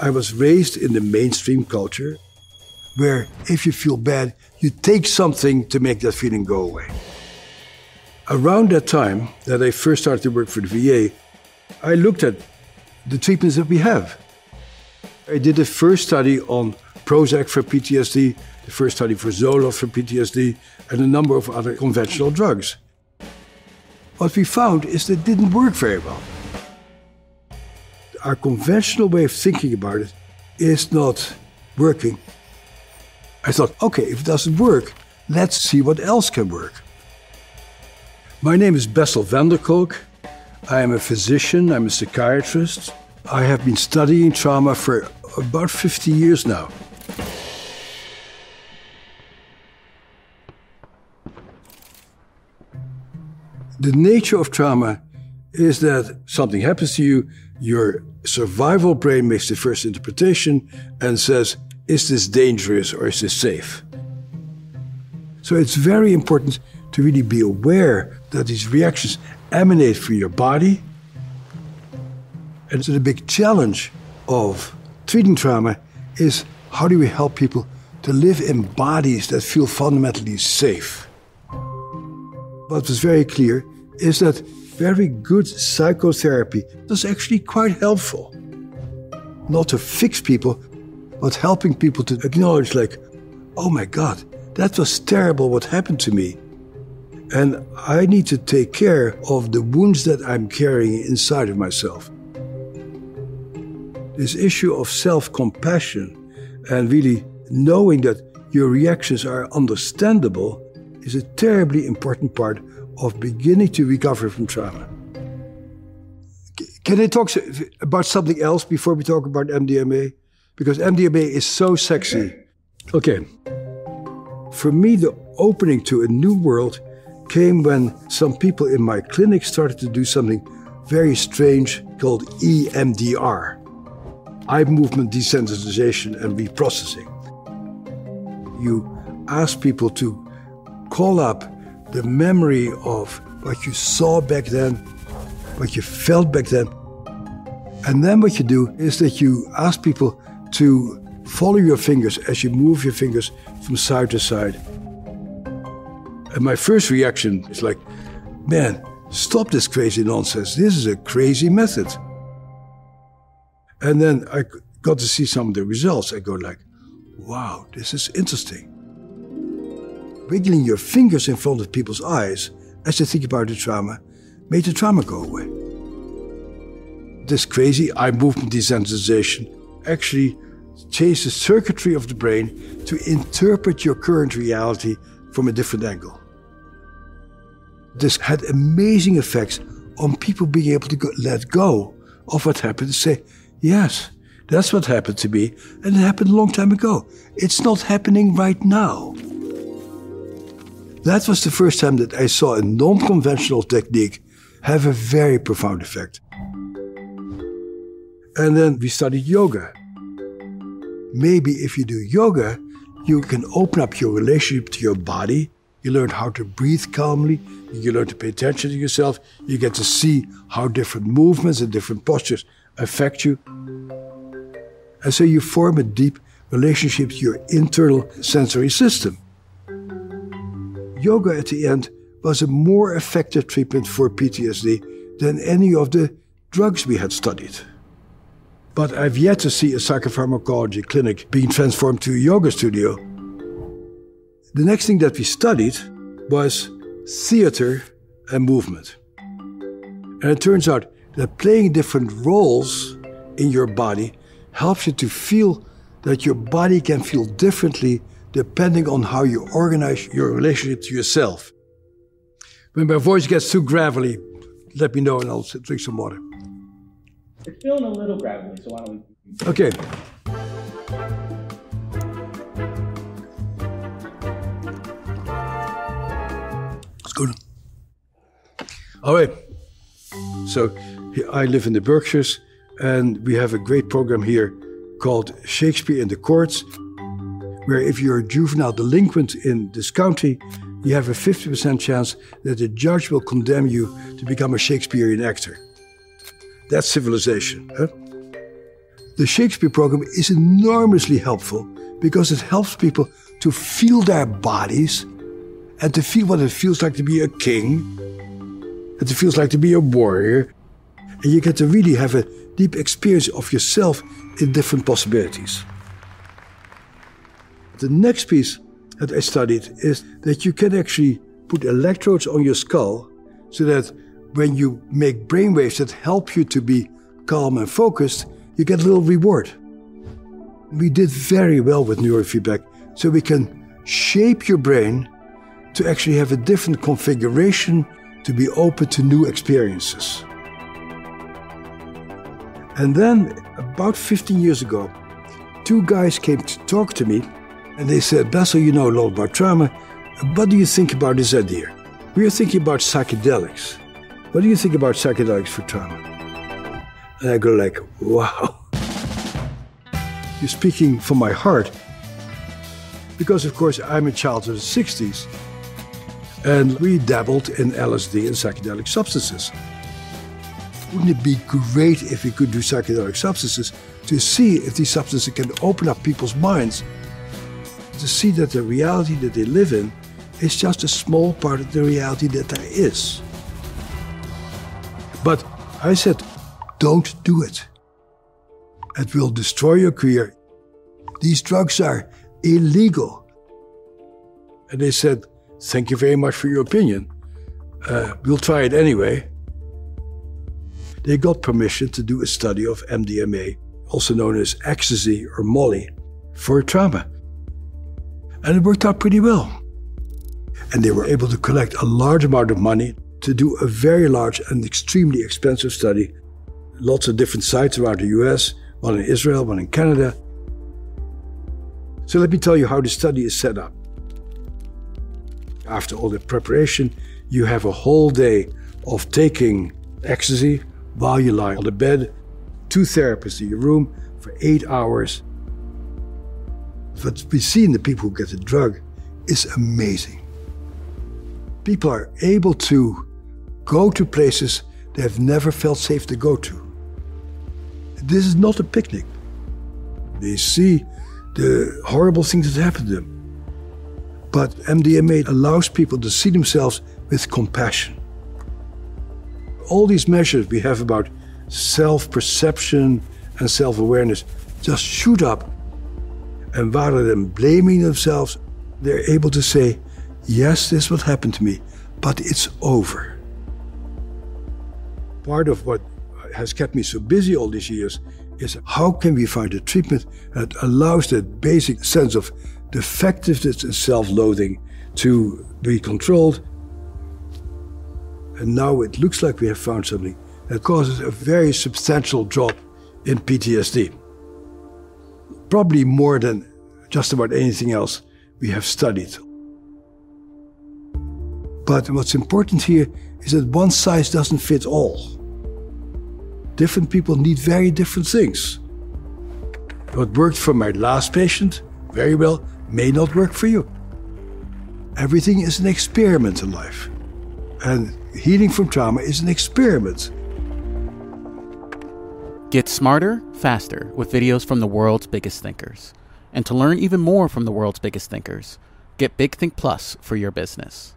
I was raised in the mainstream culture where if you feel bad, you take something to make that feeling go away. Around that time that I first started to work for the VA, I looked at the treatments that we have. I did the first study on Prozac for PTSD, the first study for Zoloft for PTSD, and a number of other conventional drugs. What we found is that it didn't work very well. Our conventional way of thinking about it is not working. I thought, okay, if it doesn't work, let's see what else can work. My name is Bessel van der Kolk. I am a physician, I'm a psychiatrist. I have been studying trauma for about 50 years now. The nature of trauma is that something happens to you, your survival brain makes the first interpretation and says, is this dangerous or is this safe? So it's very important to really be aware that these reactions emanate from your body. And so the big challenge of treating trauma is how do we help people to live in bodies that feel fundamentally safe? What was very clear is that very good psychotherapy is actually quite helpful. Not to fix people, but helping people to acknowledge, like, oh my God, that was terrible what happened to me. And I need to take care of the wounds that I'm carrying inside of myself. This issue of self compassion and really knowing that your reactions are understandable is a terribly important part of beginning to recover from trauma. Can I talk about something else before we talk about MDMA? Because MDMA is so sexy. Okay. For me, the opening to a new world came when some people in my clinic started to do something very strange called EMDR eye movement desensitization and reprocessing. You ask people to call up the memory of what you saw back then, what you felt back then. And then what you do is that you ask people to follow your fingers as you move your fingers from side to side. And my first reaction is like, man, stop this crazy nonsense. This is a crazy method. And then I got to see some of the results. I go like, wow, this is interesting wiggling your fingers in front of people's eyes as they think about the trauma made the trauma go away. This crazy eye movement desensitization actually changed the circuitry of the brain to interpret your current reality from a different angle. This had amazing effects on people being able to go, let go of what happened and say, yes, that's what happened to me, and it happened a long time ago. It's not happening right now. That was the first time that I saw a non conventional technique have a very profound effect. And then we studied yoga. Maybe if you do yoga, you can open up your relationship to your body. You learn how to breathe calmly. You learn to pay attention to yourself. You get to see how different movements and different postures affect you. And so you form a deep relationship to your internal sensory system yoga at the end was a more effective treatment for PTSD than any of the drugs we had studied. But I've yet to see a psychopharmacology clinic being transformed to a yoga studio. The next thing that we studied was theater and movement. And it turns out that playing different roles in your body helps you to feel that your body can feel differently depending on how you organize your relationship to yourself. When my voice gets too gravelly, let me know and I'll drink some water. It's feeling a little gravelly, so why don't we? Okay. It's good. All right. So I live in the Berkshires, and we have a great program here called Shakespeare in the Courts where if you're a juvenile delinquent in this county, you have a 50% chance that the judge will condemn you to become a Shakespearean actor. That's civilization. Huh? The Shakespeare program is enormously helpful because it helps people to feel their bodies and to feel what it feels like to be a king and it feels like to be a warrior. And you get to really have a deep experience of yourself in different possibilities. The next piece that I studied is that you can actually put electrodes on your skull so that when you make brainwaves that help you to be calm and focused, you get a little reward. We did very well with neurofeedback, so we can shape your brain to actually have a different configuration to be open to new experiences. And then, about 15 years ago, two guys came to talk to me and they said, Bessel, you know a lot about trauma. What do you think about this idea? We are thinking about psychedelics. What do you think about psychedelics for trauma? And I go like, wow. You're speaking from my heart. Because, of course, I'm a child of the 60s. And we dabbled in LSD and psychedelic substances. Wouldn't it be great if we could do psychedelic substances to see if these substances can open up people's minds to see that the reality that they live in is just a small part of the reality that there is. But I said, don't do it. It will destroy your career. These drugs are illegal. And they said, Thank you very much for your opinion. Uh, we'll try it anyway. They got permission to do a study of MDMA, also known as ecstasy or Molly, for trauma. And it worked out pretty well. And they were able to collect a large amount of money to do a very large and extremely expensive study. Lots of different sites around the US, one in Israel, one in Canada. So let me tell you how the study is set up. After all the preparation, you have a whole day of taking ecstasy while you lie on the bed, two therapists in your room for eight hours. What we see in the people who get the drug is amazing. People are able to go to places they have never felt safe to go to. This is not a picnic. They see the horrible things that happen to them. But MDMA allows people to see themselves with compassion. All these measures we have about self perception and self awareness just shoot up. And rather than blaming themselves, they're able to say, Yes, this will happen to me, but it's over. Part of what has kept me so busy all these years is how can we find a treatment that allows that basic sense of defectiveness and self loathing to be controlled. And now it looks like we have found something that causes a very substantial drop in PTSD. Probably more than just about anything else we have studied. But what's important here is that one size doesn't fit all. Different people need very different things. What worked for my last patient very well may not work for you. Everything is an experiment in life. And healing from trauma is an experiment. Get smarter, faster with videos from the world's biggest thinkers. And to learn even more from the world's biggest thinkers, get Big Think Plus for your business.